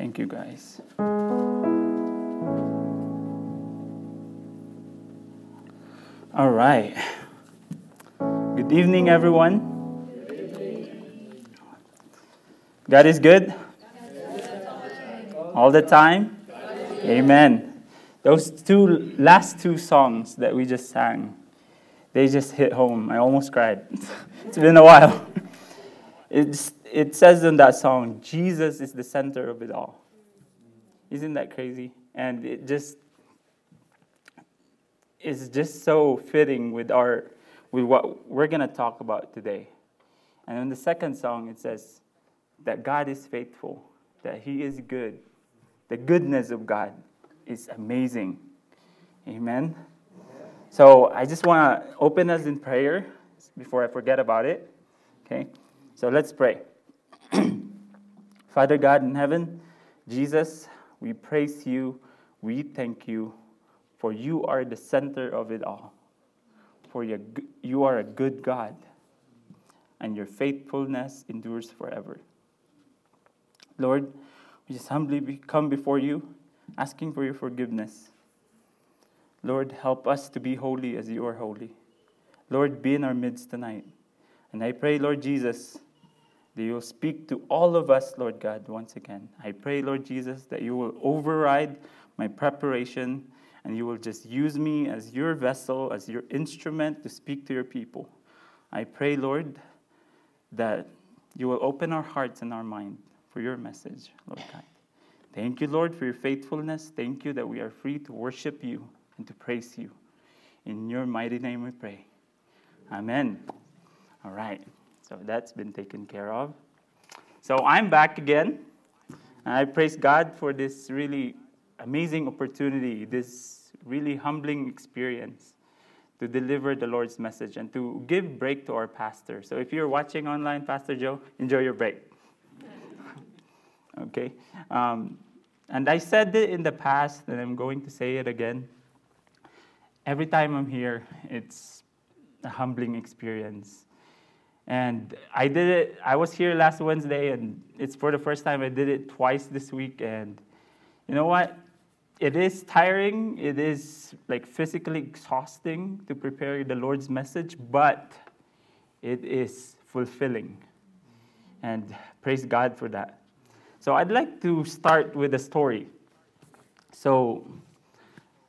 Thank you, guys. All right. Good evening, everyone. God is good? All the time? Amen. Those two last two songs that we just sang, they just hit home. I almost cried. it's been a while. It's, it says in that song, Jesus is the center of it all. Isn't that crazy? And it just is just so fitting with our with what we're going to talk about today. And in the second song it says that God is faithful, that he is good. The goodness of God is amazing. Amen. So I just want to open us in prayer before I forget about it. Okay? So let's pray. Father God in heaven, Jesus, we praise you, we thank you, for you are the center of it all. For you are a good God, and your faithfulness endures forever. Lord, we just humbly come before you, asking for your forgiveness. Lord, help us to be holy as you are holy. Lord, be in our midst tonight. And I pray, Lord Jesus, that you will speak to all of us, Lord God, once again. I pray, Lord Jesus, that you will override my preparation and you will just use me as your vessel, as your instrument to speak to your people. I pray, Lord, that you will open our hearts and our mind for your message, Lord God. Thank you, Lord, for your faithfulness. Thank you that we are free to worship you and to praise you. In your mighty name we pray. Amen. All right. So that's been taken care of. So I'm back again. And I praise God for this really amazing opportunity, this really humbling experience to deliver the Lord's message and to give break to our pastor. So if you're watching online, Pastor Joe, enjoy your break. okay? Um, and I said it in the past, and I'm going to say it again. Every time I'm here, it's a humbling experience. And I did it, I was here last Wednesday, and it's for the first time I did it twice this week. And you know what? It is tiring, it is like physically exhausting to prepare the Lord's message, but it is fulfilling. And praise God for that. So I'd like to start with a story. So,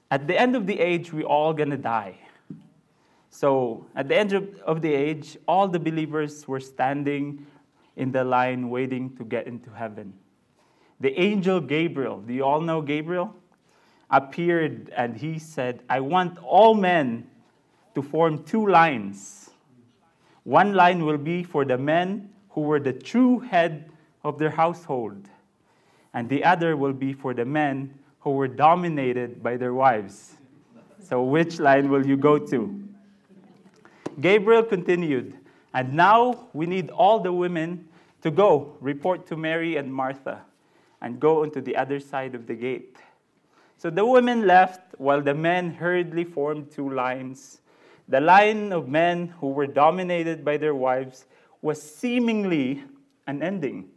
at the end of the age, we're all gonna die. So at the end of the age, all the believers were standing in the line waiting to get into heaven. The angel Gabriel, do you all know Gabriel? Appeared and he said, I want all men to form two lines. One line will be for the men who were the true head of their household, and the other will be for the men who were dominated by their wives. So, which line will you go to? Gabriel continued, And now we need all the women to go report to Mary and Martha and go onto the other side of the gate. So the women left while the men hurriedly formed two lines. The line of men who were dominated by their wives was seemingly an ending.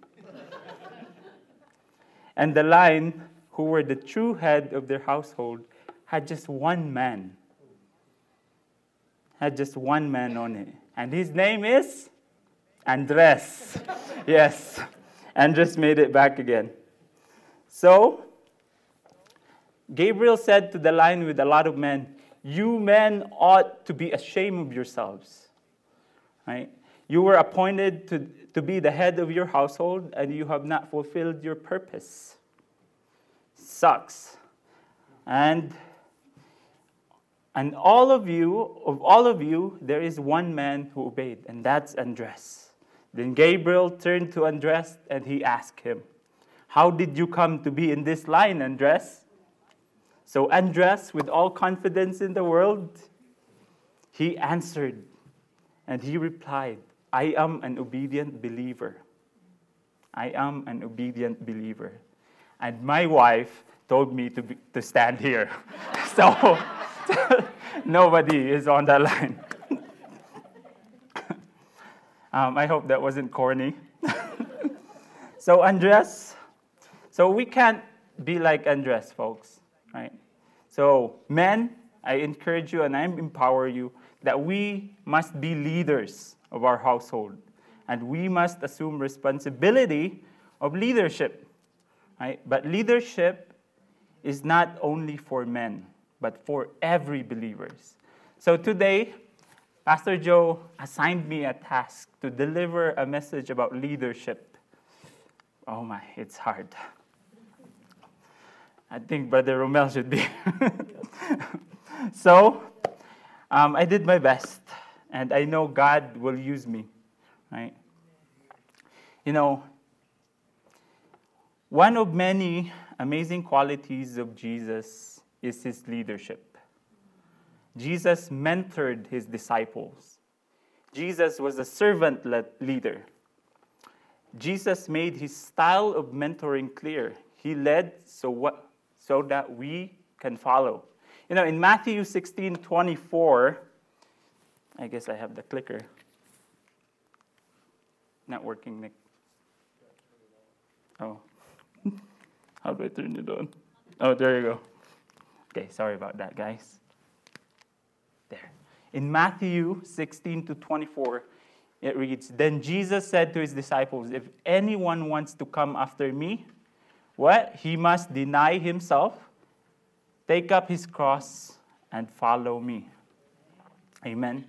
and the line who were the true head of their household had just one man had just one man on it. And his name is Andres. yes, Andres made it back again. So, Gabriel said to the line with a lot of men, You men ought to be ashamed of yourselves. Right? You were appointed to, to be the head of your household, and you have not fulfilled your purpose. Sucks. And and all of you, of all of you, there is one man who obeyed, and that's Andres. Then Gabriel turned to Andres and he asked him, How did you come to be in this line, Andres? So Andres, with all confidence in the world, he answered and he replied, I am an obedient believer. I am an obedient believer. And my wife told me to, be, to stand here. so Nobody is on that line. um, I hope that wasn't corny. so Andres, So we can't be like Andres, folks, right? So, men, I encourage you and I empower you that we must be leaders of our household and we must assume responsibility of leadership. Right? But leadership is not only for men, but for every believers. So today, Pastor Joe assigned me a task to deliver a message about leadership. Oh my, it's hard. I think Brother Romel should be. so, um, I did my best, and I know God will use me, right? You know, one of many amazing qualities of Jesus is his leadership. Jesus mentored his disciples. Jesus was a servant leader. Jesus made his style of mentoring clear. He led so, what, so that we can follow. You know, in Matthew 16 24, I guess I have the clicker. Not working, Nick. Oh. How do I turn it on? Oh, there you go. Okay, sorry about that, guys. There. In Matthew 16 to 24, it reads Then Jesus said to his disciples, If anyone wants to come after me, what? He must deny himself, take up his cross, and follow me. Amen.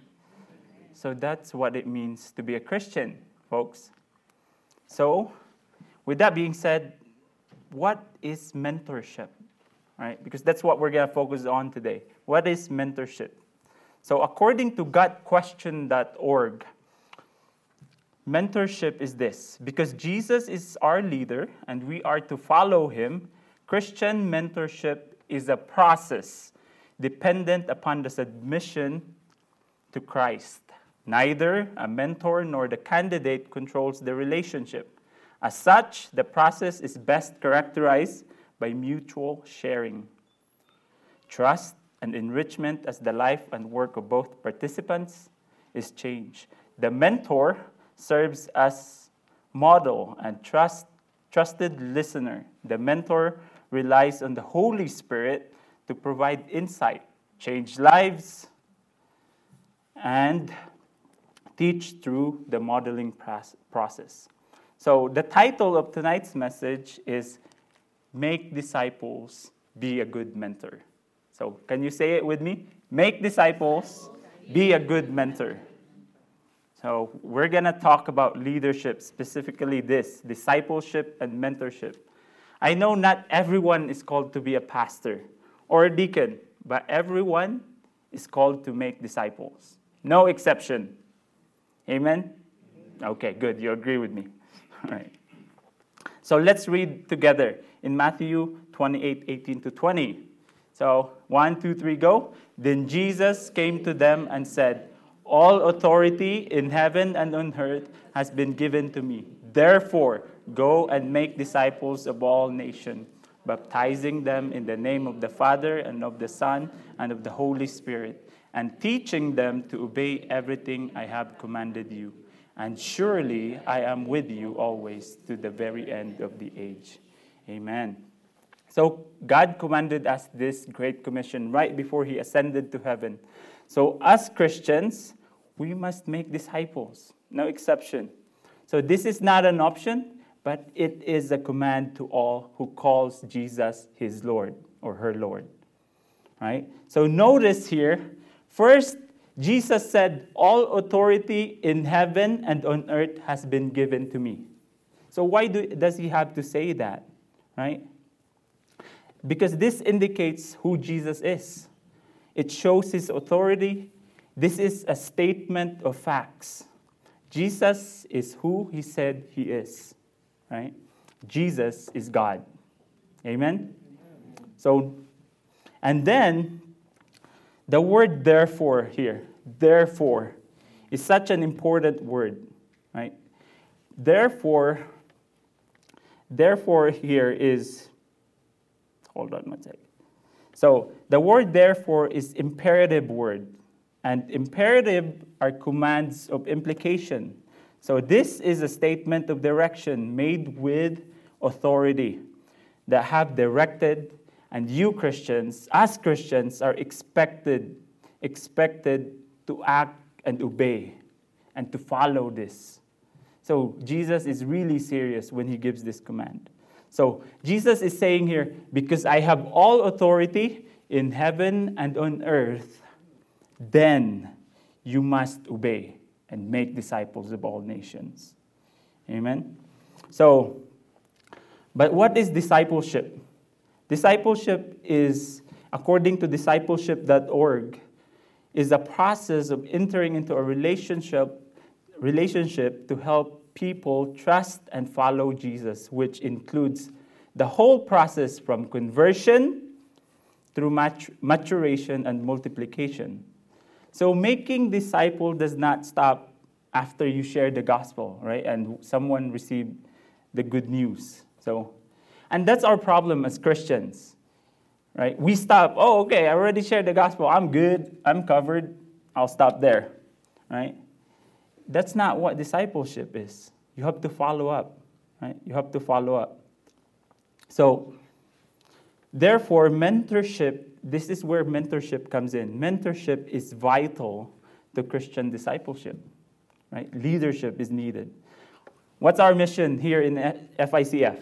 So that's what it means to be a Christian, folks. So, with that being said, what is mentorship? Right? Because that's what we're going to focus on today. What is mentorship? So, according to GotQuestion.org, mentorship is this because Jesus is our leader and we are to follow him, Christian mentorship is a process dependent upon the submission to Christ. Neither a mentor nor the candidate controls the relationship. As such, the process is best characterized by mutual sharing, trust, and enrichment as the life and work of both participants is changed. The mentor serves as model and trust, trusted listener. The mentor relies on the Holy Spirit to provide insight, change lives, and teach through the modeling process. So, the title of tonight's message is Make Disciples, Be a Good Mentor. So, can you say it with me? Make disciples, be a good mentor. So, we're going to talk about leadership, specifically this discipleship and mentorship. I know not everyone is called to be a pastor or a deacon, but everyone is called to make disciples. No exception. Amen? Okay, good. You agree with me. right. So let's read together in Matthew 28 18 to 20. So, one, two, three, go. Then Jesus came to them and said, All authority in heaven and on earth has been given to me. Therefore, go and make disciples of all nations, baptizing them in the name of the Father and of the Son and of the Holy Spirit, and teaching them to obey everything I have commanded you and surely I am with you always to the very end of the age. Amen. So, God commanded us this great commission right before He ascended to heaven. So, as Christians, we must make disciples, no exception. So, this is not an option, but it is a command to all who calls Jesus his Lord or her Lord. Right? So, notice here, first, Jesus said, All authority in heaven and on earth has been given to me. So, why do, does he have to say that? Right? Because this indicates who Jesus is, it shows his authority. This is a statement of facts. Jesus is who he said he is. Right? Jesus is God. Amen? So, and then the word therefore here, therefore, is such an important word, right? Therefore, therefore here is, hold on one second. So the word therefore is imperative word, and imperative are commands of implication. So this is a statement of direction made with authority. that have directed, and you Christians, as Christians, are expected, expected to act and obey and to follow this. So Jesus is really serious when he gives this command. So Jesus is saying here, because I have all authority in heaven and on earth, then you must obey and make disciples of all nations. Amen? So, but what is discipleship? Discipleship is, according to discipleship.org, is a process of entering into a relationship relationship to help people trust and follow Jesus, which includes the whole process from conversion through maturation and multiplication. So making disciple does not stop after you share the gospel, right? And someone received the good news. So and that's our problem as Christians. Right? We stop, oh okay, I already shared the gospel. I'm good. I'm covered. I'll stop there. Right? That's not what discipleship is. You have to follow up, right? You have to follow up. So, therefore, mentorship, this is where mentorship comes in. Mentorship is vital to Christian discipleship, right? Leadership is needed. What's our mission here in FICF?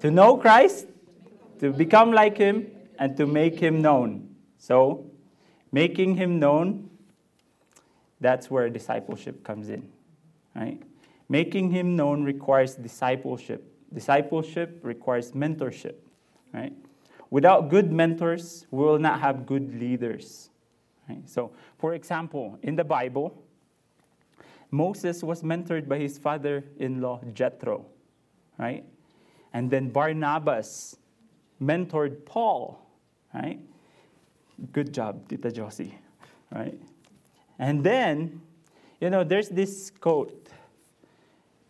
To know Christ, to become like Him, and to make Him known. So, making Him known that's where discipleship comes in, right? Making him known requires discipleship. Discipleship requires mentorship, right? Without good mentors, we will not have good leaders. Right? So, for example, in the Bible, Moses was mentored by his father in law, Jethro, right? And then Barnabas mentored Paul, right? Good job, Tita Josie, right? And then, you know, there's this quote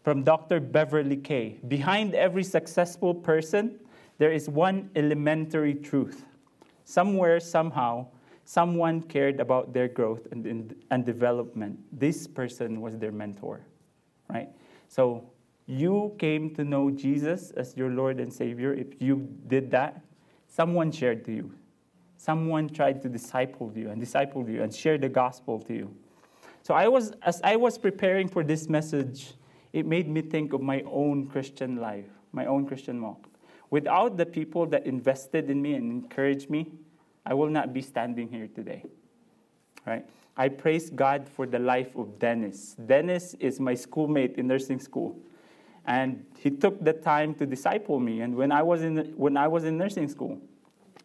from Dr. Beverly Kaye Behind every successful person, there is one elementary truth. Somewhere, somehow, someone cared about their growth and, and development. This person was their mentor, right? So, you came to know Jesus as your Lord and Savior. If you did that, someone shared to you someone tried to disciple you and disciple you and share the gospel to you. So I was as I was preparing for this message, it made me think of my own Christian life, my own Christian walk. Without the people that invested in me and encouraged me, I will not be standing here today. Right? I praise God for the life of Dennis. Dennis is my schoolmate in nursing school. And he took the time to disciple me. And when I was in, when I was in nursing school,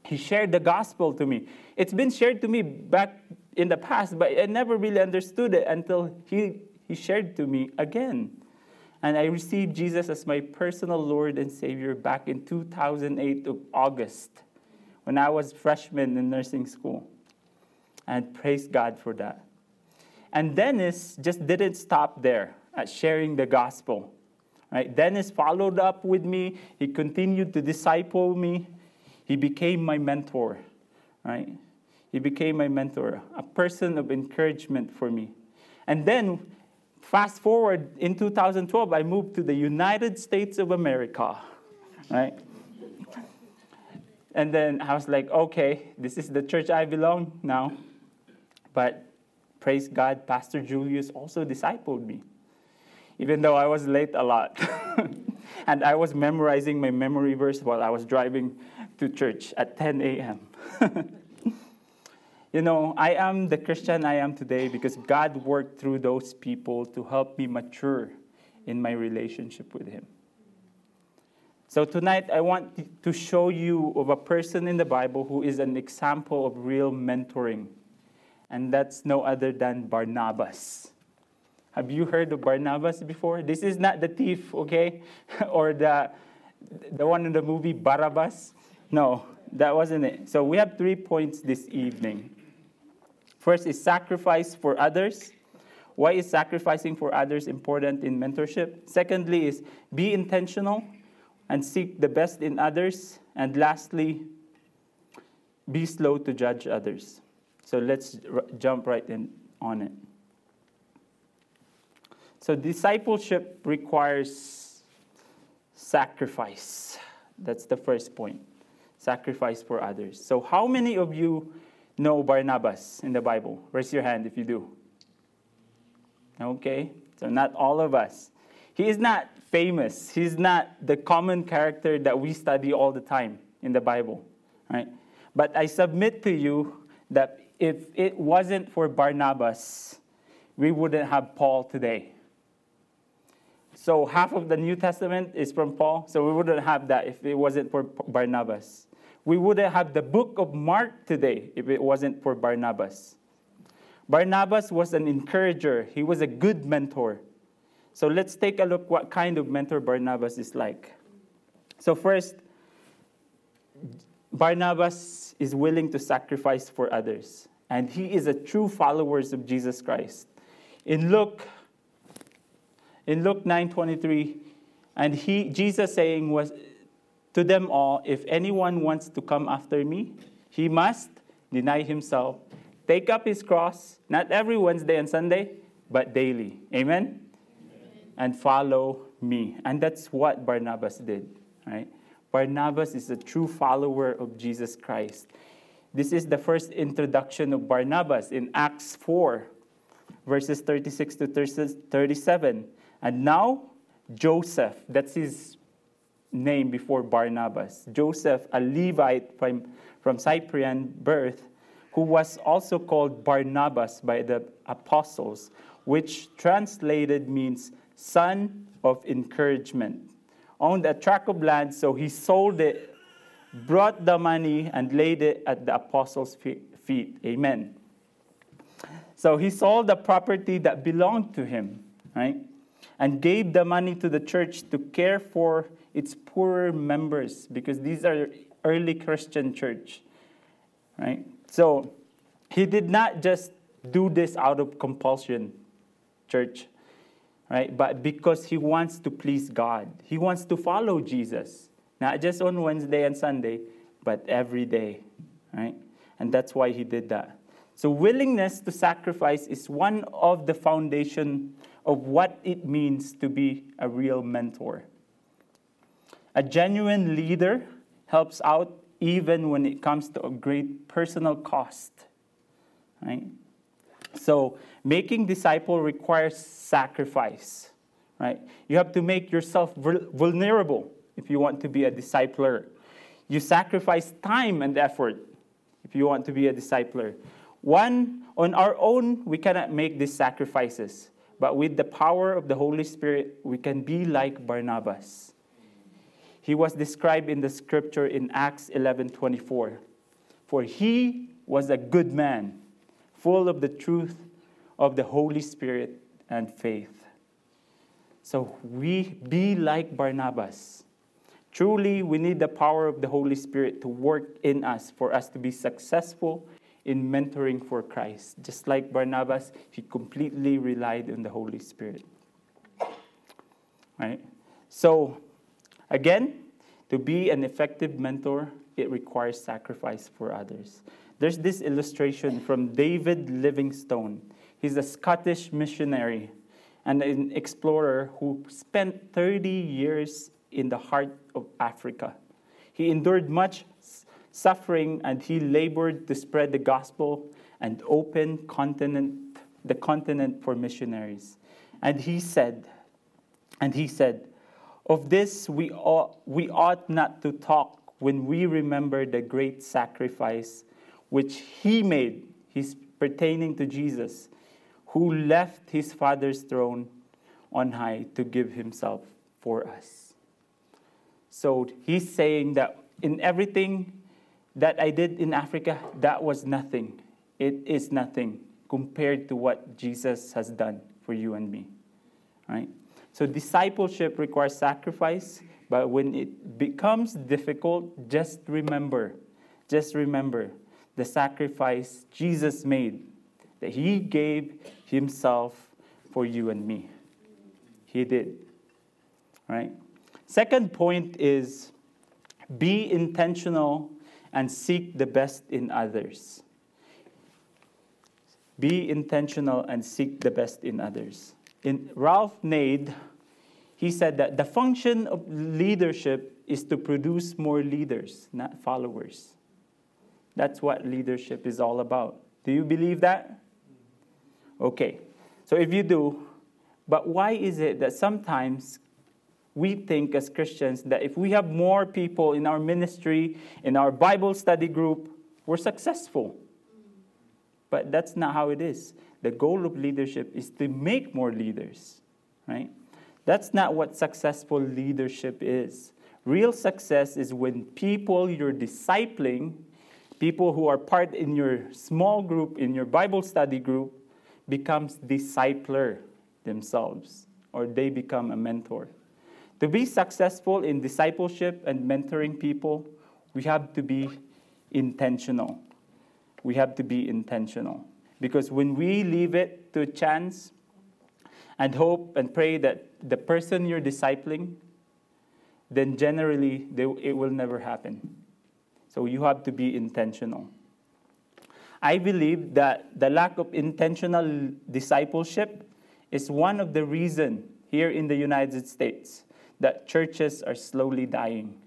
he shared the gospel to me. It's been shared to me back in the past, but I never really understood it until he, he shared to me again. And I received Jesus as my personal Lord and Savior back in 2008 of August when I was freshman in nursing school. And praise God for that. And Dennis just didn't stop there at sharing the gospel. Right? Dennis followed up with me. He continued to disciple me. He became my mentor, right? He became my mentor, a person of encouragement for me. And then, fast forward in 2012, I moved to the United States of America, right? And then I was like, okay, this is the church I belong now. But praise God, Pastor Julius also discipled me, even though I was late a lot. and I was memorizing my memory verse while I was driving to church at 10 a.m. you know, I am the Christian I am today because God worked through those people to help me mature in my relationship with Him. So tonight I want to show you of a person in the Bible who is an example of real mentoring. And that's no other than Barnabas. Have you heard of Barnabas before? This is not the thief, okay? or the the one in the movie Barabbas. No, that wasn't it. So we have three points this evening. First is sacrifice for others. Why is sacrificing for others important in mentorship? Secondly, is be intentional and seek the best in others. And lastly, be slow to judge others. So let's r- jump right in on it. So discipleship requires sacrifice. That's the first point sacrifice for others. So, how many of you know Barnabas in the Bible? Raise your hand if you do. Okay, so not all of us. He is not famous, he's not the common character that we study all the time in the Bible, right? But I submit to you that if it wasn't for Barnabas, we wouldn't have Paul today. So half of the New Testament is from Paul, so we wouldn't have that if it wasn't for Barnabas. We wouldn't have the book of Mark today if it wasn't for Barnabas. Barnabas was an encourager, he was a good mentor. So let's take a look what kind of mentor Barnabas is like. So first, Barnabas is willing to sacrifice for others, and he is a true follower of Jesus Christ. In Luke, in Luke 9:23, and he Jesus saying was to them all, if anyone wants to come after me, he must deny himself, take up his cross, not every Wednesday and Sunday, but daily. Amen? Amen. And follow me. And that's what Barnabas did, right? Barnabas is a true follower of Jesus Christ. This is the first introduction of Barnabas in Acts 4, verses 36 to 37. And now, Joseph, that's his name before Barnabas. Joseph, a Levite from, from Cyprian birth, who was also called Barnabas by the apostles, which translated means son of encouragement. Owned a tract of land, so he sold it, brought the money, and laid it at the apostles' feet. Amen. So he sold the property that belonged to him, right? And gave the money to the church to care for its poorer members because these are early Christian church, right? So he did not just do this out of compulsion, church, right? But because he wants to please God. He wants to follow Jesus, not just on Wednesday and Sunday, but every day, right? And that's why he did that. So willingness to sacrifice is one of the foundation of what it means to be a real mentor. A genuine leader helps out even when it comes to a great personal cost. Right? So, making disciple requires sacrifice. Right? You have to make yourself vulnerable if you want to be a discipler. You sacrifice time and effort if you want to be a discipler. One, on our own, we cannot make these sacrifices. But with the power of the Holy Spirit, we can be like Barnabas. He was described in the scripture in Acts 11:24. For he was a good man, full of the truth of the Holy Spirit and faith. So we be like Barnabas. Truly, we need the power of the Holy Spirit to work in us for us to be successful in mentoring for Christ. Just like Barnabas, he completely relied on the Holy Spirit. Right? So, Again, to be an effective mentor, it requires sacrifice for others. There's this illustration from David Livingstone. He's a Scottish missionary and an explorer who spent 30 years in the heart of Africa. He endured much suffering and he labored to spread the gospel and open continent, the continent for missionaries. And he said, and he said, of this we ought, we ought not to talk when we remember the great sacrifice which he made, pertaining to Jesus, who left his Father's throne on high to give himself for us. So he's saying that in everything that I did in Africa, that was nothing. It is nothing compared to what Jesus has done for you and me. Right? So discipleship requires sacrifice, but when it becomes difficult, just remember, just remember the sacrifice Jesus made, that He gave Himself for you and me. He did. Right? Second point is be intentional and seek the best in others. Be intentional and seek the best in others in Ralph Nader, he said that the function of leadership is to produce more leaders, not followers. That's what leadership is all about. Do you believe that? Okay. So if you do, but why is it that sometimes we think as Christians that if we have more people in our ministry, in our Bible study group, we're successful? But that's not how it is. The goal of leadership is to make more leaders, right? That's not what successful leadership is. Real success is when people you're discipling, people who are part in your small group, in your Bible study group, becomes discipler themselves or they become a mentor. To be successful in discipleship and mentoring people, we have to be intentional. We have to be intentional. Because when we leave it to chance and hope and pray that the person you're discipling, then generally they, it will never happen. So you have to be intentional. I believe that the lack of intentional discipleship is one of the reasons here in the United States that churches are slowly dying.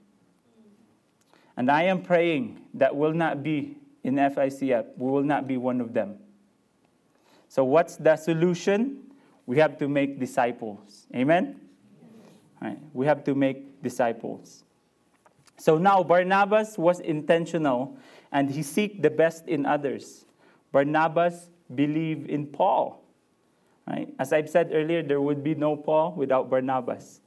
And I am praying that will not be in FICF, we will not be one of them. So, what's the solution? We have to make disciples. Amen? Right. We have to make disciples. So now Barnabas was intentional and he seek the best in others. Barnabas believed in Paul. Right? As I've said earlier, there would be no Paul without Barnabas.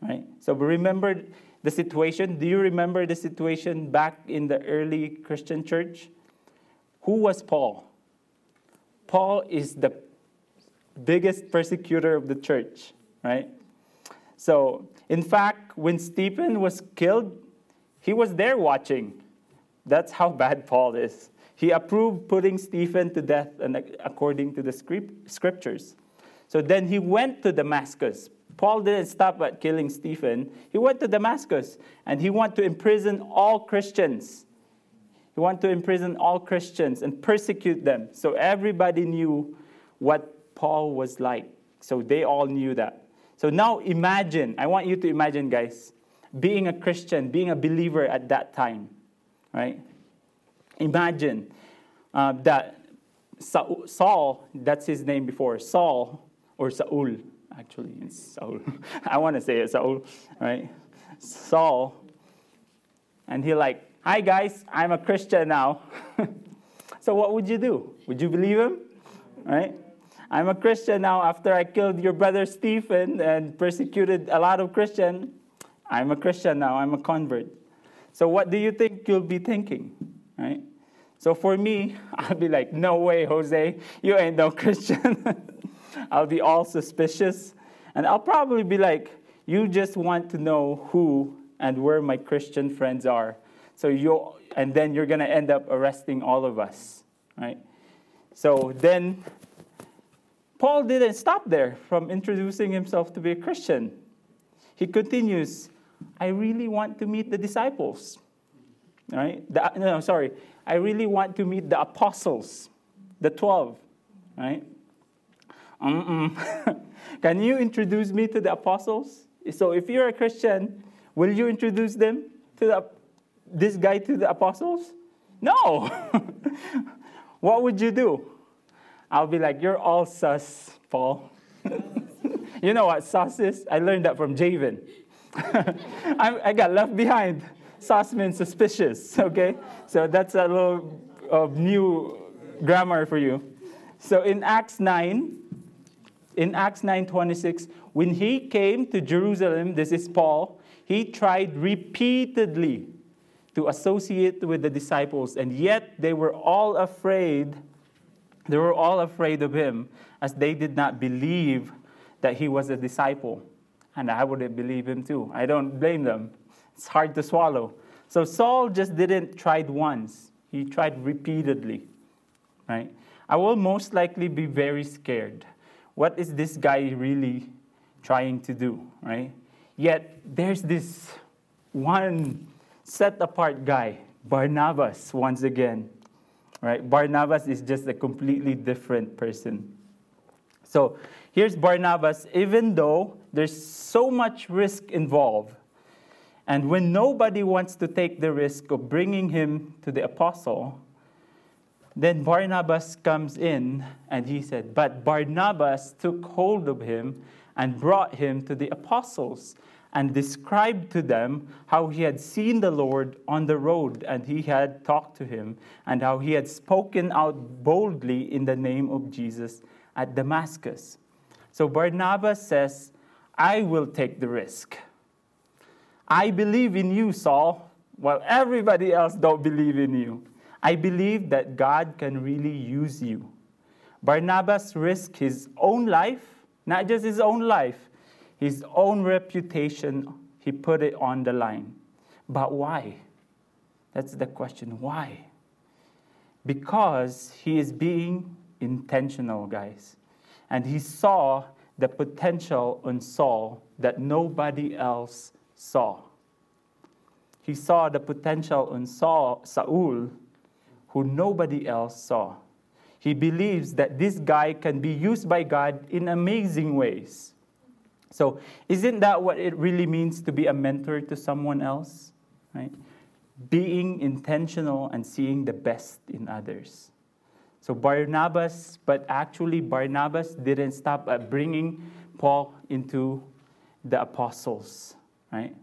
Right? So remember the situation. Do you remember the situation back in the early Christian church? Who was Paul? Paul is the biggest persecutor of the church, right? So, in fact, when Stephen was killed, he was there watching. That's how bad Paul is. He approved putting Stephen to death according to the scriptures. So then he went to Damascus. Paul didn't stop at killing Stephen. He went to Damascus and he wanted to imprison all Christians. He wanted to imprison all Christians and persecute them. So everybody knew what Paul was like. So they all knew that. So now imagine, I want you to imagine, guys, being a Christian, being a believer at that time, right? Imagine uh, that Saul, that's his name before, Saul, or Saul, actually, it's Saul. I want to say it, Saul, right? Saul, and he like, hi guys, I'm a Christian now. so what would you do? Would you believe him? Right? I'm a Christian now after I killed your brother Stephen and persecuted a lot of Christians. I'm a Christian now, I'm a convert. So what do you think you'll be thinking? Right? So for me, I'll be like, no way, Jose, you ain't no Christian. I'll be all suspicious. And I'll probably be like, you just want to know who and where my Christian friends are. So you and then you're gonna end up arresting all of us. Right? So then Paul didn't stop there from introducing himself to be a Christian. He continues, I really want to meet the disciples. Right? The, no, sorry. I really want to meet the apostles, the 12. Right? Can you introduce me to the apostles? So if you're a Christian, will you introduce them to the, this guy to the apostles? No. what would you do? I'll be like, you're all sus, Paul. you know what sus is? I learned that from Javen. I, got left behind. Sus means suspicious, okay? So that's a little uh, new grammar for you. So in Acts 9, in Acts 9:26, when he came to Jerusalem, this is Paul, he tried repeatedly to associate with the disciples, and yet they were all afraid. They were all afraid of him, as they did not believe that he was a disciple. And I wouldn't believe him too. I don't blame them. It's hard to swallow. So Saul just didn't try it once. He tried repeatedly. Right? I will most likely be very scared. What is this guy really trying to do? Right? Yet there's this one set apart guy, Barnabas, once again. Right? Barnabas is just a completely different person. So here's Barnabas, even though there's so much risk involved, And when nobody wants to take the risk of bringing him to the apostle, then Barnabas comes in and he said, But Barnabas took hold of him and brought him to the apostles and described to them how he had seen the Lord on the road and he had talked to him, and how he had spoken out boldly in the name of Jesus at Damascus. So Barnabas says, I will take the risk. I believe in you, Saul, while everybody else don't believe in you. I believe that God can really use you. Barnabas risked his own life, not just his own life, his own reputation, he put it on the line. But why? That's the question. Why? Because he is being intentional, guys. And he saw the potential in Saul that nobody else saw. He saw the potential in Saul, Saul who nobody else saw. He believes that this guy can be used by God in amazing ways. So, isn't that what it really means to be a mentor to someone else? Right? Being intentional and seeing the best in others. So, Barnabas, but actually, Barnabas didn't stop at bringing Paul into the apostles, right?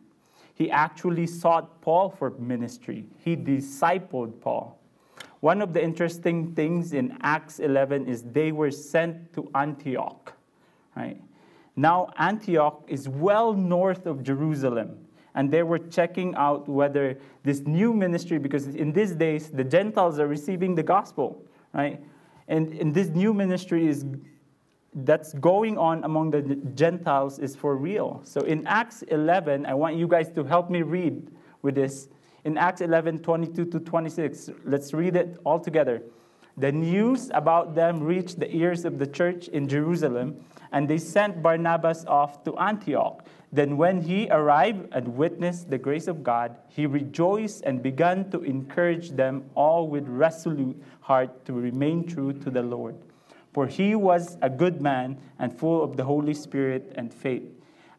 He actually sought Paul for ministry, he discipled Paul. One of the interesting things in Acts 11 is they were sent to Antioch, right? Now, Antioch is well north of Jerusalem. And they were checking out whether this new ministry, because in these days, the Gentiles are receiving the gospel, right? And, and this new ministry is that's going on among the Gentiles is for real. So in Acts 11, I want you guys to help me read with this. In Acts 11, 22 to 26, let's read it all together. The news about them reached the ears of the church in Jerusalem and they sent Barnabas off to Antioch. Then, when he arrived and witnessed the grace of God, he rejoiced and began to encourage them all with resolute heart to remain true to the Lord. For he was a good man and full of the Holy Spirit and faith.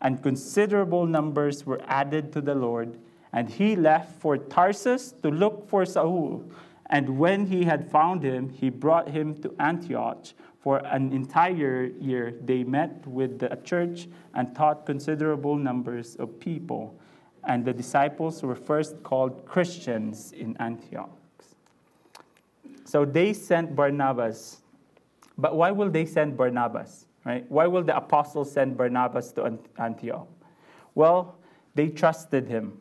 And considerable numbers were added to the Lord. And he left for Tarsus to look for Saul. And when he had found him, he brought him to Antioch for an entire year, they met with the church and taught considerable numbers of people. And the disciples were first called Christians in Antioch. So they sent Barnabas. But why will they send Barnabas? Right? Why will the apostles send Barnabas to Antioch? Well, they trusted him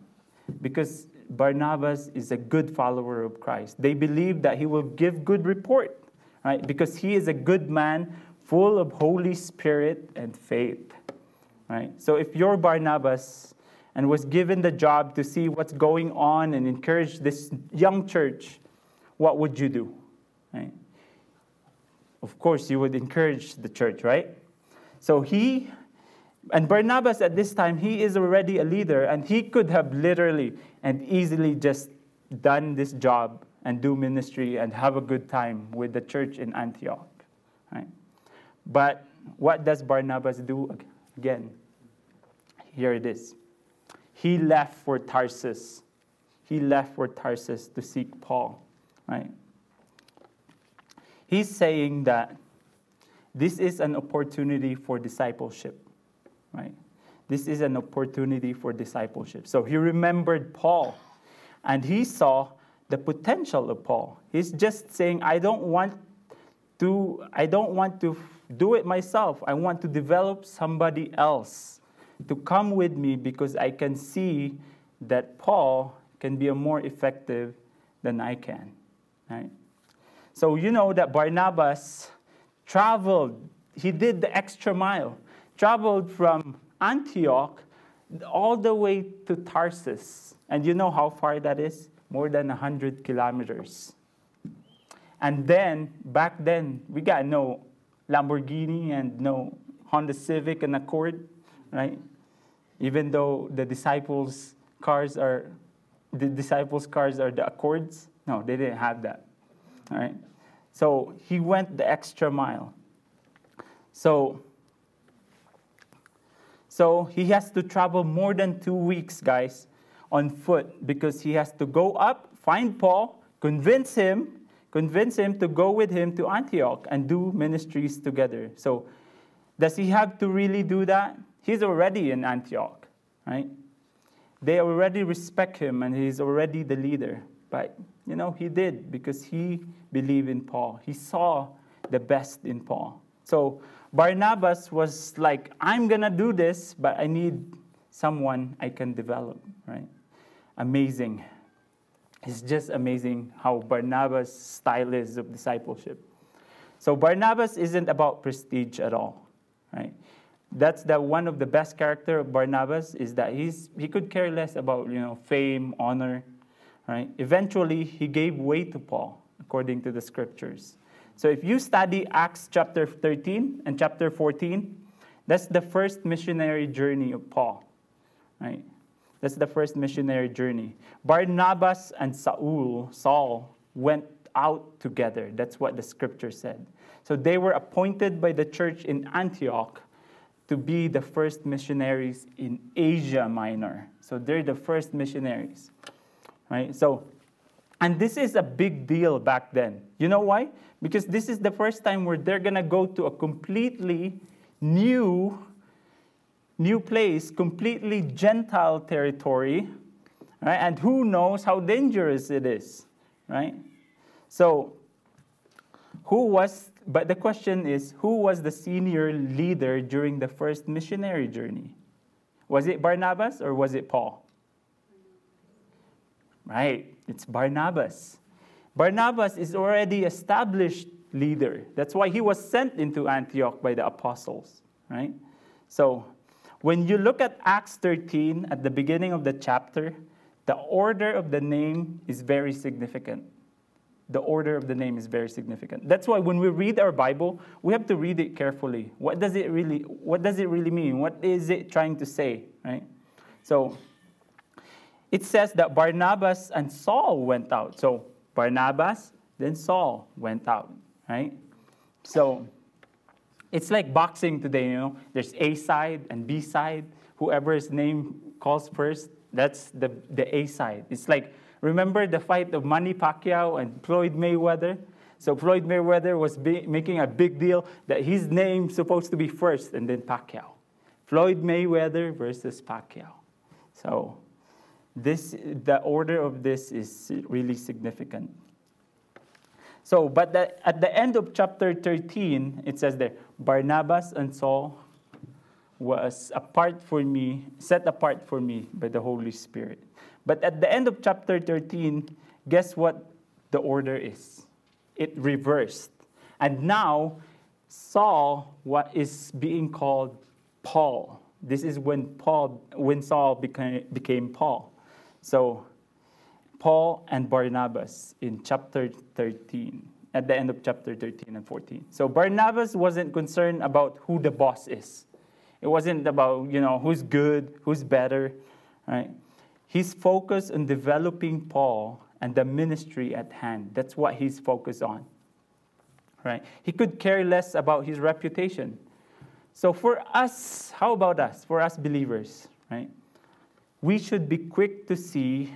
because Barnabas is a good follower of Christ. They believe that he will give good report right? Because he is a good man, full of Holy Spirit and faith, right? So if you're Barnabas and was given the job to see what's going on and encourage this young church, what would you do, right? Of course, you would encourage the church, right? So he and Barnabas at this time, he is already a leader, and he could have literally and easily just done this job and do ministry and have a good time with the church in Antioch. Right? But what does Barnabas do again? Here it is. He left for Tarsus. He left for Tarsus to seek Paul. Right? He's saying that this is an opportunity for discipleship. Right? This is an opportunity for discipleship. So he remembered Paul and he saw the potential of Paul. He's just saying, I don't want to, I don't want to do it myself. I want to develop somebody else to come with me because I can see that Paul can be a more effective than I can. Right? So you know that Barnabas traveled, he did the extra mile, traveled from Antioch all the way to Tarsus. And you know how far that is? More than 100 kilometers. And then, back then, we got no Lamborghini and no Honda Civic and Accord, right? Even though the disciples' cars are, the disciples' cars are the Accords. No, they didn't have that, all right? So he went the extra mile. So, so he has to travel more than two weeks, guys, on foot because he has to go up, find Paul, convince him, convince him to go with him to Antioch and do ministries together. So, does he have to really do that? He's already in Antioch, right? They already respect him and he's already the leader. But, you know, he did because he believed in Paul. He saw the best in Paul. So, Barnabas was like, I'm going to do this, but I need someone I can develop, right? Amazing. It's just amazing how Barnabas' style is of discipleship. So Barnabas isn't about prestige at all, right? That's the one of the best character of Barnabas is that he's he could care less about you know fame, honor, right? Eventually, he gave way to Paul according to the scriptures. So if you study Acts chapter 13 and chapter 14, that's the first missionary journey of Paul, right? That's the first missionary journey. Barnabas and Saul, Saul went out together. That's what the scripture said. So they were appointed by the church in Antioch to be the first missionaries in Asia Minor. So they're the first missionaries. Right? So and this is a big deal back then. You know why? Because this is the first time where they're going to go to a completely new new place, completely Gentile territory, right? And who knows how dangerous it is, right? So, who was, but the question is, who was the senior leader during the first missionary journey? Was it Barnabas or was it Paul? Right, it's Barnabas. Barnabas is already established leader. That's why he was sent into Antioch by the apostles, right? So, when you look at Acts 13 at the beginning of the chapter, the order of the name is very significant. The order of the name is very significant. That's why when we read our Bible, we have to read it carefully. What does it really what does it really mean? What is it trying to say, right? So it says that Barnabas and Saul went out. So Barnabas, then Saul went out, right? So it's like boxing today, you know. There's A side and B side. Whoever's name calls first, that's the, the A side. It's like, remember the fight of Manny Pacquiao and Floyd Mayweather? So Floyd Mayweather was be, making a big deal that his name's supposed to be first and then Pacquiao. Floyd Mayweather versus Pacquiao. So this, the order of this is really significant. So, but the, at the end of chapter 13, it says there, Barnabas and Saul was apart for me, set apart for me by the Holy Spirit. But at the end of chapter 13, guess what the order is? It reversed. And now, Saul what is being called Paul. This is when Paul, when Saul became, became Paul. So Paul and Barnabas in chapter 13, at the end of chapter 13 and 14. So Barnabas wasn't concerned about who the boss is. It wasn't about, you know, who's good, who's better, right? He's focused on developing Paul and the ministry at hand. That's what he's focused on. Right? He could care less about his reputation. So for us, how about us? For us believers, right? We should be quick to see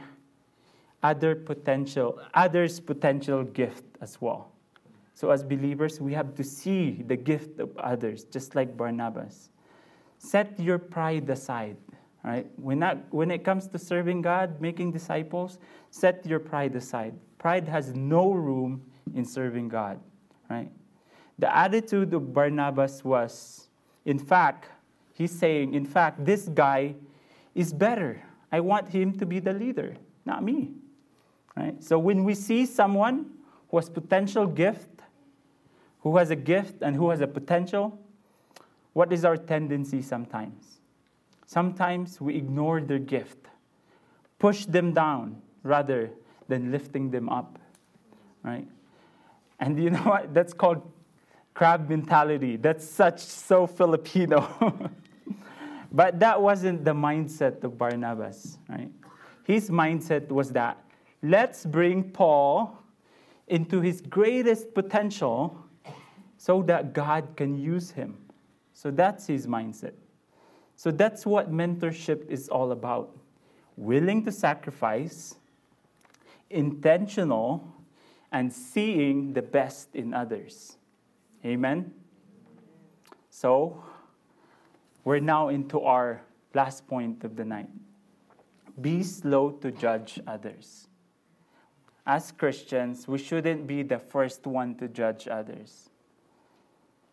other potential, others' potential gift as well. So as believers, we have to see the gift of others, just like Barnabas. Set your pride aside, right? When, not, when it comes to serving God, making disciples, set your pride aside. Pride has no room in serving God, right? The attitude of Barnabas was, in fact, he's saying, in fact, this guy is better. I want him to be the leader, not me. Right? So when we see someone who has potential gift, who has a gift and who has a potential, what is our tendency sometimes? Sometimes we ignore their gift, push them down rather than lifting them up. Right? And you know what? That's called crab mentality. That's such so Filipino. but that wasn't the mindset of Barnabas, right? His mindset was that let's bring Paul into his greatest potential so that God can use him. So that's his mindset. So that's what mentorship is all about. willing to sacrifice, intentional, and seeing the best in others. Amen? So, we're now into our last point of the night. Be slow to judge others. As Christians, we shouldn't be the first one to judge others.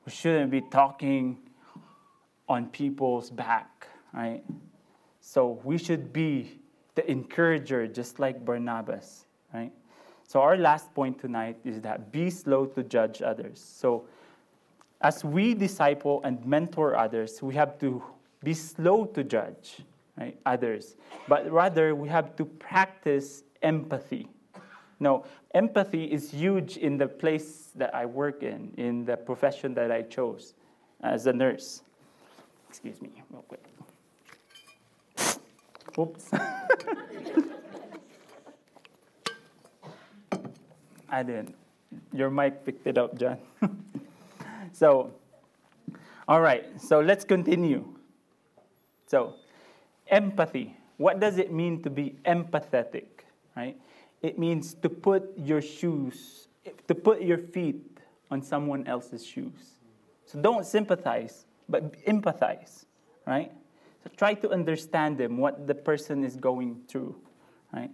We shouldn't be talking on people's back, right? So we should be the encourager, just like Barnabas, right? So our last point tonight is that be slow to judge others. So as we disciple and mentor others, we have to be slow to judge right, others, but rather we have to practice empathy. No, empathy is huge in the place that I work in, in the profession that I chose as a nurse. Excuse me, real quick. Oops. I didn't. Your mic picked it up, John. so, all right, so let's continue. So, empathy. What does it mean to be empathetic, right? It means to put your shoes, to put your feet on someone else's shoes. So don't sympathize, but empathize, right? So try to understand them, what the person is going through, right?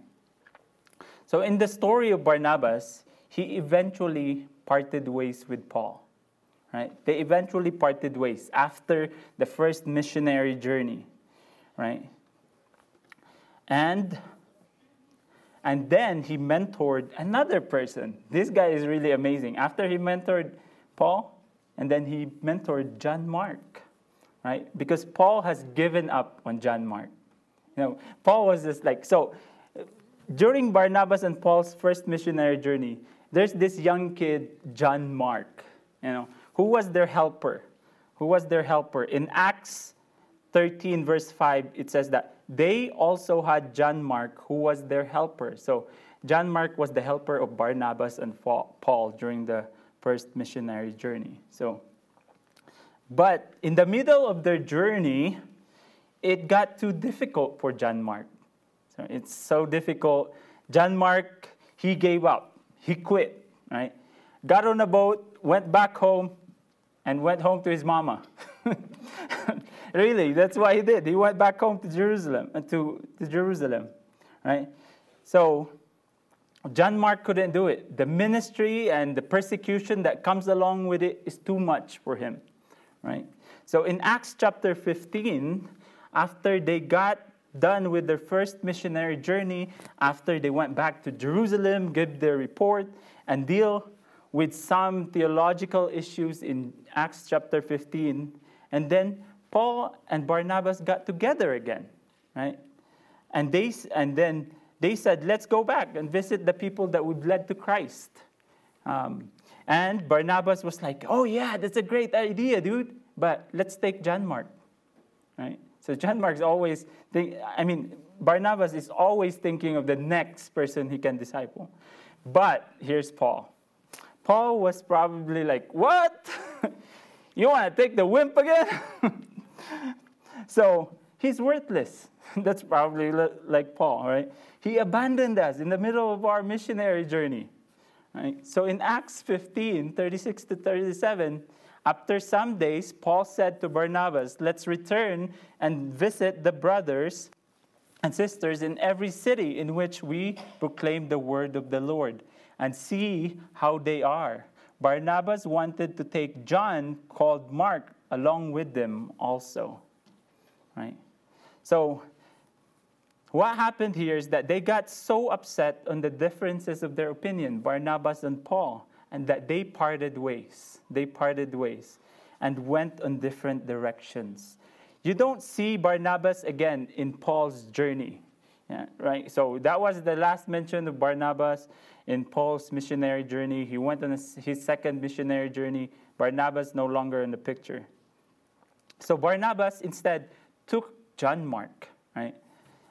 So in the story of Barnabas, he eventually parted ways with Paul. Right? They eventually parted ways after the first missionary journey. Right? And and then he mentored another person. This guy is really amazing. After he mentored Paul, and then he mentored John Mark, right? Because Paul has given up on John Mark. You know, Paul was just like, so during Barnabas and Paul's first missionary journey, there's this young kid, John Mark, you know, who was their helper? Who was their helper? In Acts 13, verse 5, it says that they also had John Mark, who was their helper. So, John Mark was the helper of Barnabas and Paul during the first missionary journey. So, but in the middle of their journey, it got too difficult for John Mark. So it's so difficult. John Mark, he gave up. He quit, right? Got on a boat, went back home, and went home to his mama. really, that's what he did. He went back home to Jerusalem, uh, to, to Jerusalem, right? So John Mark couldn't do it. The ministry and the persecution that comes along with it is too much for him, right? So in Acts chapter 15, after they got done with their first missionary journey, after they went back to Jerusalem, give their report, and deal with some theological issues in Acts chapter 15, and then Paul and Barnabas got together again, right? And they and then they said, "Let's go back and visit the people that we've led to Christ." Um, and Barnabas was like, "Oh yeah, that's a great idea, dude. But let's take John Mark, right?" So John Mark's always, think, I mean, Barnabas is always thinking of the next person he can disciple. But here's Paul. Paul was probably like, What? you want to take the wimp again? so he's worthless. That's probably like Paul, right? He abandoned us in the middle of our missionary journey. Right? So in Acts 15 36 to 37, after some days, Paul said to Barnabas, Let's return and visit the brothers and sisters in every city in which we proclaim the word of the Lord and see how they are. Barnabas wanted to take John, called Mark, along with them also. Right? So, what happened here is that they got so upset on the differences of their opinion, Barnabas and Paul, and that they parted ways. They parted ways and went on different directions. You don't see Barnabas again in Paul's journey. Yeah, right? So that was the last mention of Barnabas in Paul's missionary journey. He went on his second missionary journey. Barnabas no longer in the picture. So Barnabas instead took John Mark, right,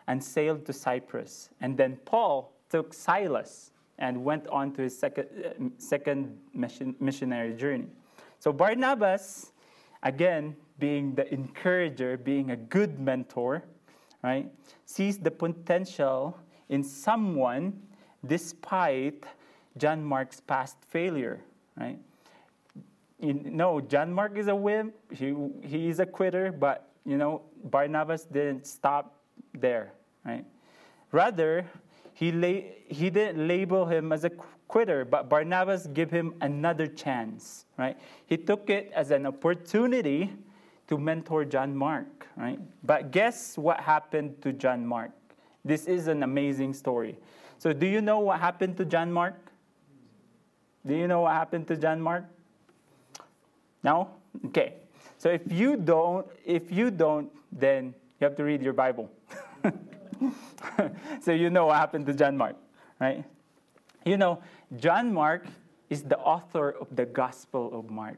and sailed to Cyprus. And then Paul took Silas and went on to his second, second mission, missionary journey. So Barnabas, again, being the encourager, being a good mentor, right, sees the potential in someone despite John Mark's past failure, right? You no, know, John Mark is a wimp. He, he is a quitter, but, you know, Barnabas didn't stop there, right? Rather, he, la- he didn't label him as a quitter, but Barnabas gave him another chance, right? He took it as an opportunity to mentor John Mark, right? But guess what happened to John Mark? This is an amazing story. So, do you know what happened to John Mark? Do you know what happened to John Mark? No? Okay. So if you don't, if you don't, then you have to read your Bible. so you know what happened to John Mark, right? You know, John Mark is the author of the Gospel of Mark.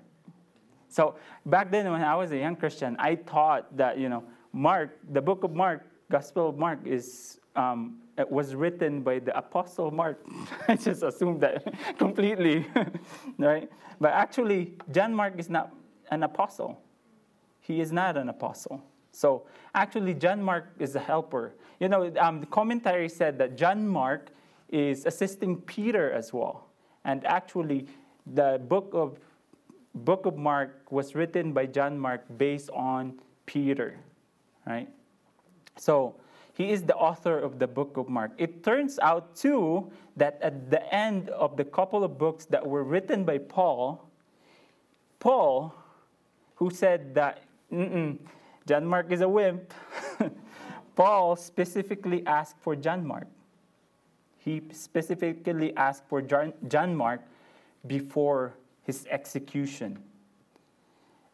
So back then, when I was a young Christian, I thought that you know, Mark, the book of Mark, Gospel of Mark, is um, it was written by the Apostle Mark. I just assumed that completely, right? But actually, John Mark is not an apostle. He is not an apostle. So actually, John Mark is a helper. You know, um, the commentary said that John Mark is assisting Peter as well. And actually, the book of book of Mark was written by John Mark based on Peter, right? So he is the author of the book of Mark. It turns out too that at the end of the couple of books that were written by Paul, Paul, who said that John Mark is a wimp, Paul specifically asked for John Mark. He specifically asked for John Mark before his execution.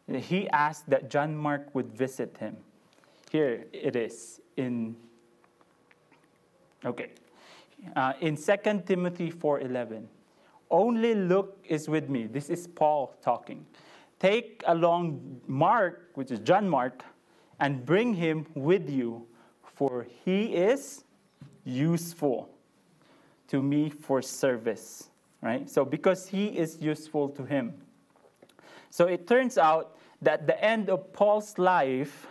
He asked that John Mark would visit him. Here it is in okay. Uh, in 2 Timothy 4:11. Only Luke is with me. This is Paul talking. Take along Mark, which is John Mark, and bring him with you for he is useful to me for service, right? So, because he is useful to him. So, it turns out that the end of Paul's life,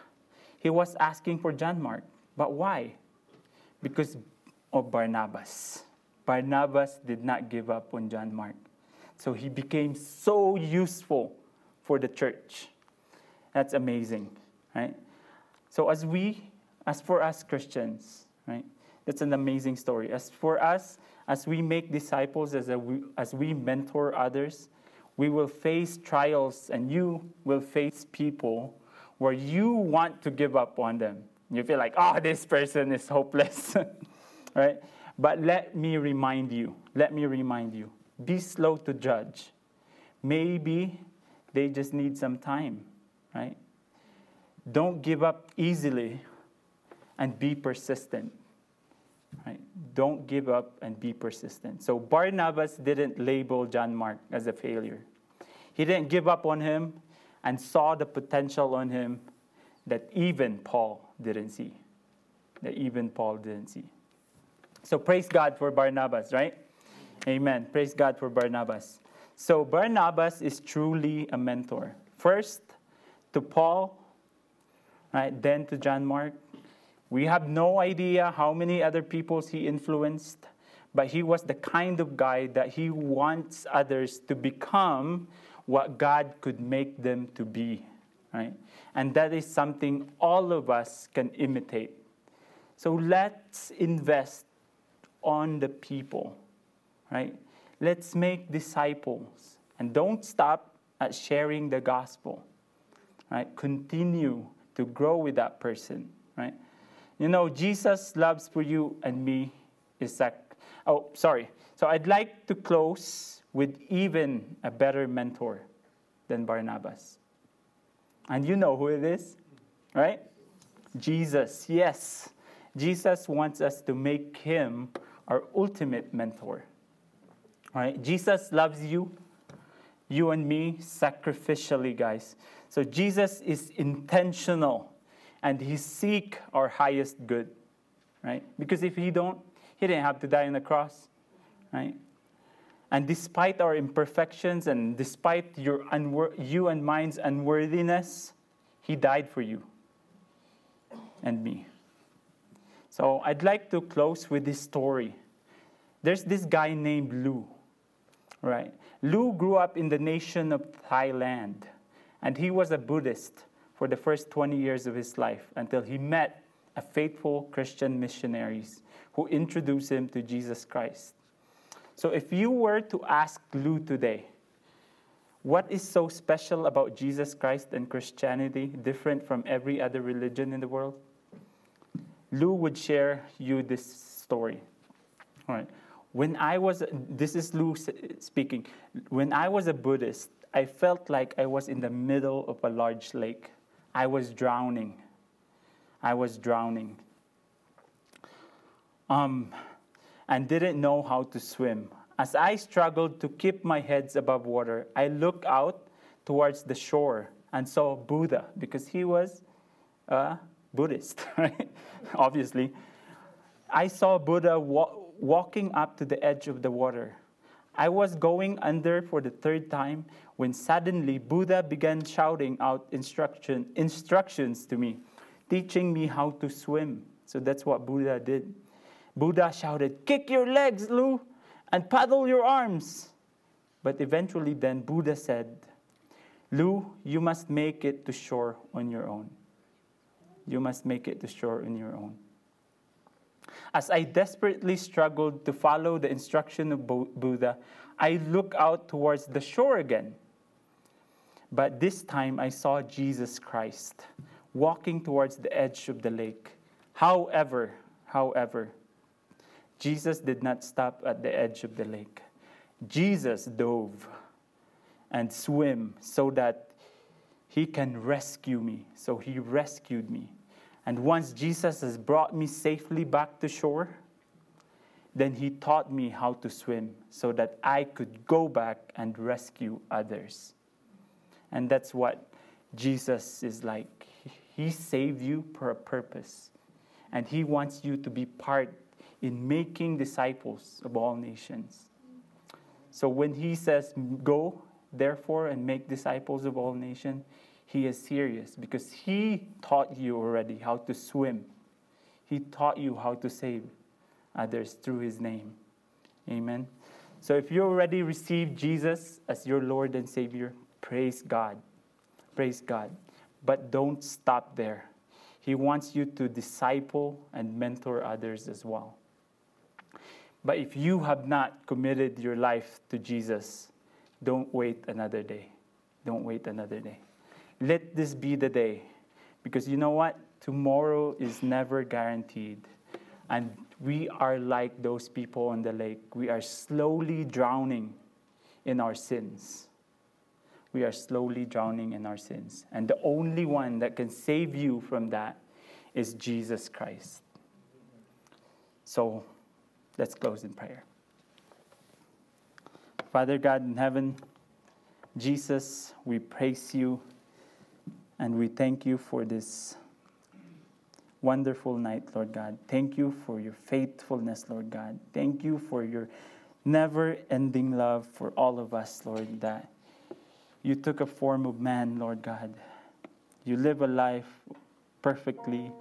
he was asking for John Mark. But why? Because of Barnabas. Barnabas did not give up on John Mark. So, he became so useful for the church. That's amazing, right? So, as we as for us Christians, right? That's an amazing story. As for us, as we make disciples, as, a, as we mentor others, we will face trials and you will face people where you want to give up on them. You feel like, oh, this person is hopeless, right? But let me remind you, let me remind you, be slow to judge. Maybe they just need some time, right? Don't give up easily and be persistent. Right? Don't give up and be persistent. So Barnabas didn't label John Mark as a failure. He didn't give up on him and saw the potential on him that even Paul didn't see. That even Paul didn't see. So praise God for Barnabas, right? Amen. Praise God for Barnabas. So Barnabas is truly a mentor. First to Paul, right? Then to John Mark, we have no idea how many other peoples he influenced, but he was the kind of guy that he wants others to become what God could make them to be, right? And that is something all of us can imitate. So let's invest on the people, right? Let's make disciples and don't stop at sharing the gospel, right? Continue to grow with that person, right? You know, Jesus' loves for you and me is like, oh, sorry. So I'd like to close with even a better mentor than Barnabas. And you know who it is, right? Jesus, yes. Jesus wants us to make him our ultimate mentor. Right? Jesus loves you, you and me, sacrificially, guys. So Jesus is intentional and he seek our highest good, right? Because if he don't, he didn't have to die on the cross, right? And despite our imperfections and despite your unwor- you and mine's unworthiness, he died for you and me. So I'd like to close with this story. There's this guy named Lu, right? Lu grew up in the nation of Thailand, and he was a Buddhist for the first 20 years of his life until he met a faithful Christian missionaries who introduced him to Jesus Christ. So if you were to ask Lu today, what is so special about Jesus Christ and Christianity different from every other religion in the world? Lu would share you this story. All right. When I was, this is Lu speaking. When I was a Buddhist, I felt like I was in the middle of a large lake. I was drowning. I was drowning. Um, and didn't know how to swim. As I struggled to keep my heads above water, I looked out towards the shore and saw Buddha because he was a Buddhist, right? Obviously. I saw Buddha wa- walking up to the edge of the water. I was going under for the third time when suddenly Buddha began shouting out instruction, instructions to me, teaching me how to swim. So that's what Buddha did. Buddha shouted, Kick your legs, Lu, and paddle your arms. But eventually, then Buddha said, Lu, you must make it to shore on your own. You must make it to shore on your own. As I desperately struggled to follow the instruction of Buddha, I looked out towards the shore again. But this time I saw Jesus Christ walking towards the edge of the lake. However, however, Jesus did not stop at the edge of the lake. Jesus dove and swim so that he can rescue me. So he rescued me. And once Jesus has brought me safely back to shore, then he taught me how to swim so that I could go back and rescue others. And that's what Jesus is like. He saved you for a purpose. And he wants you to be part in making disciples of all nations. So when he says, Go, therefore, and make disciples of all nations, he is serious because he taught you already how to swim. He taught you how to save others through his name. Amen. So if you already received Jesus as your Lord and Savior, praise God. Praise God. But don't stop there. He wants you to disciple and mentor others as well. But if you have not committed your life to Jesus, don't wait another day. Don't wait another day. Let this be the day. Because you know what? Tomorrow is never guaranteed. And we are like those people on the lake. We are slowly drowning in our sins. We are slowly drowning in our sins. And the only one that can save you from that is Jesus Christ. So, Let's close in prayer. Father God in heaven, Jesus, we praise you and we thank you for this wonderful night, Lord God. Thank you for your faithfulness, Lord God. Thank you for your never ending love for all of us, Lord, that you took a form of man, Lord God. You live a life perfectly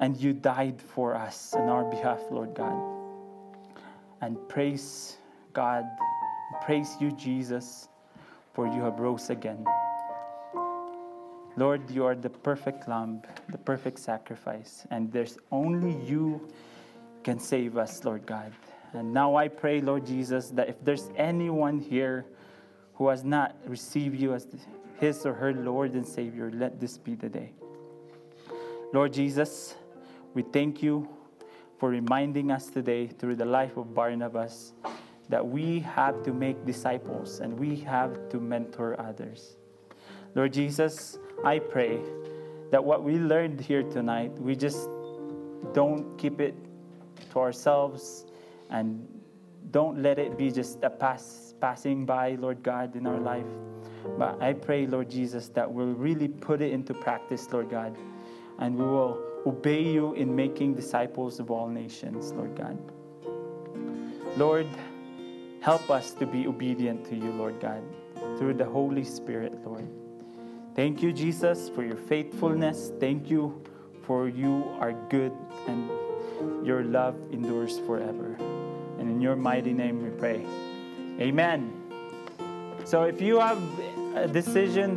and you died for us on our behalf, Lord God. And praise God, praise you, Jesus, for you have rose again. Lord, you are the perfect lamb, the perfect sacrifice, and there's only you can save us, Lord God. And now I pray, Lord Jesus, that if there's anyone here who has not received you as his or her Lord and Savior, let this be the day. Lord Jesus, we thank you for reminding us today through the life of Barnabas that we have to make disciples and we have to mentor others. Lord Jesus, I pray that what we learned here tonight, we just don't keep it to ourselves and don't let it be just a pass, passing by, Lord God, in our life. But I pray, Lord Jesus, that we'll really put it into practice, Lord God, and we will obey you in making disciples of all nations, Lord God. Lord, help us to be obedient to you, Lord God, through the Holy Spirit, Lord. Thank you, Jesus, for your faithfulness. Thank you for you are good and your love endures forever. And in your mighty name we pray. Amen. So if you have a decision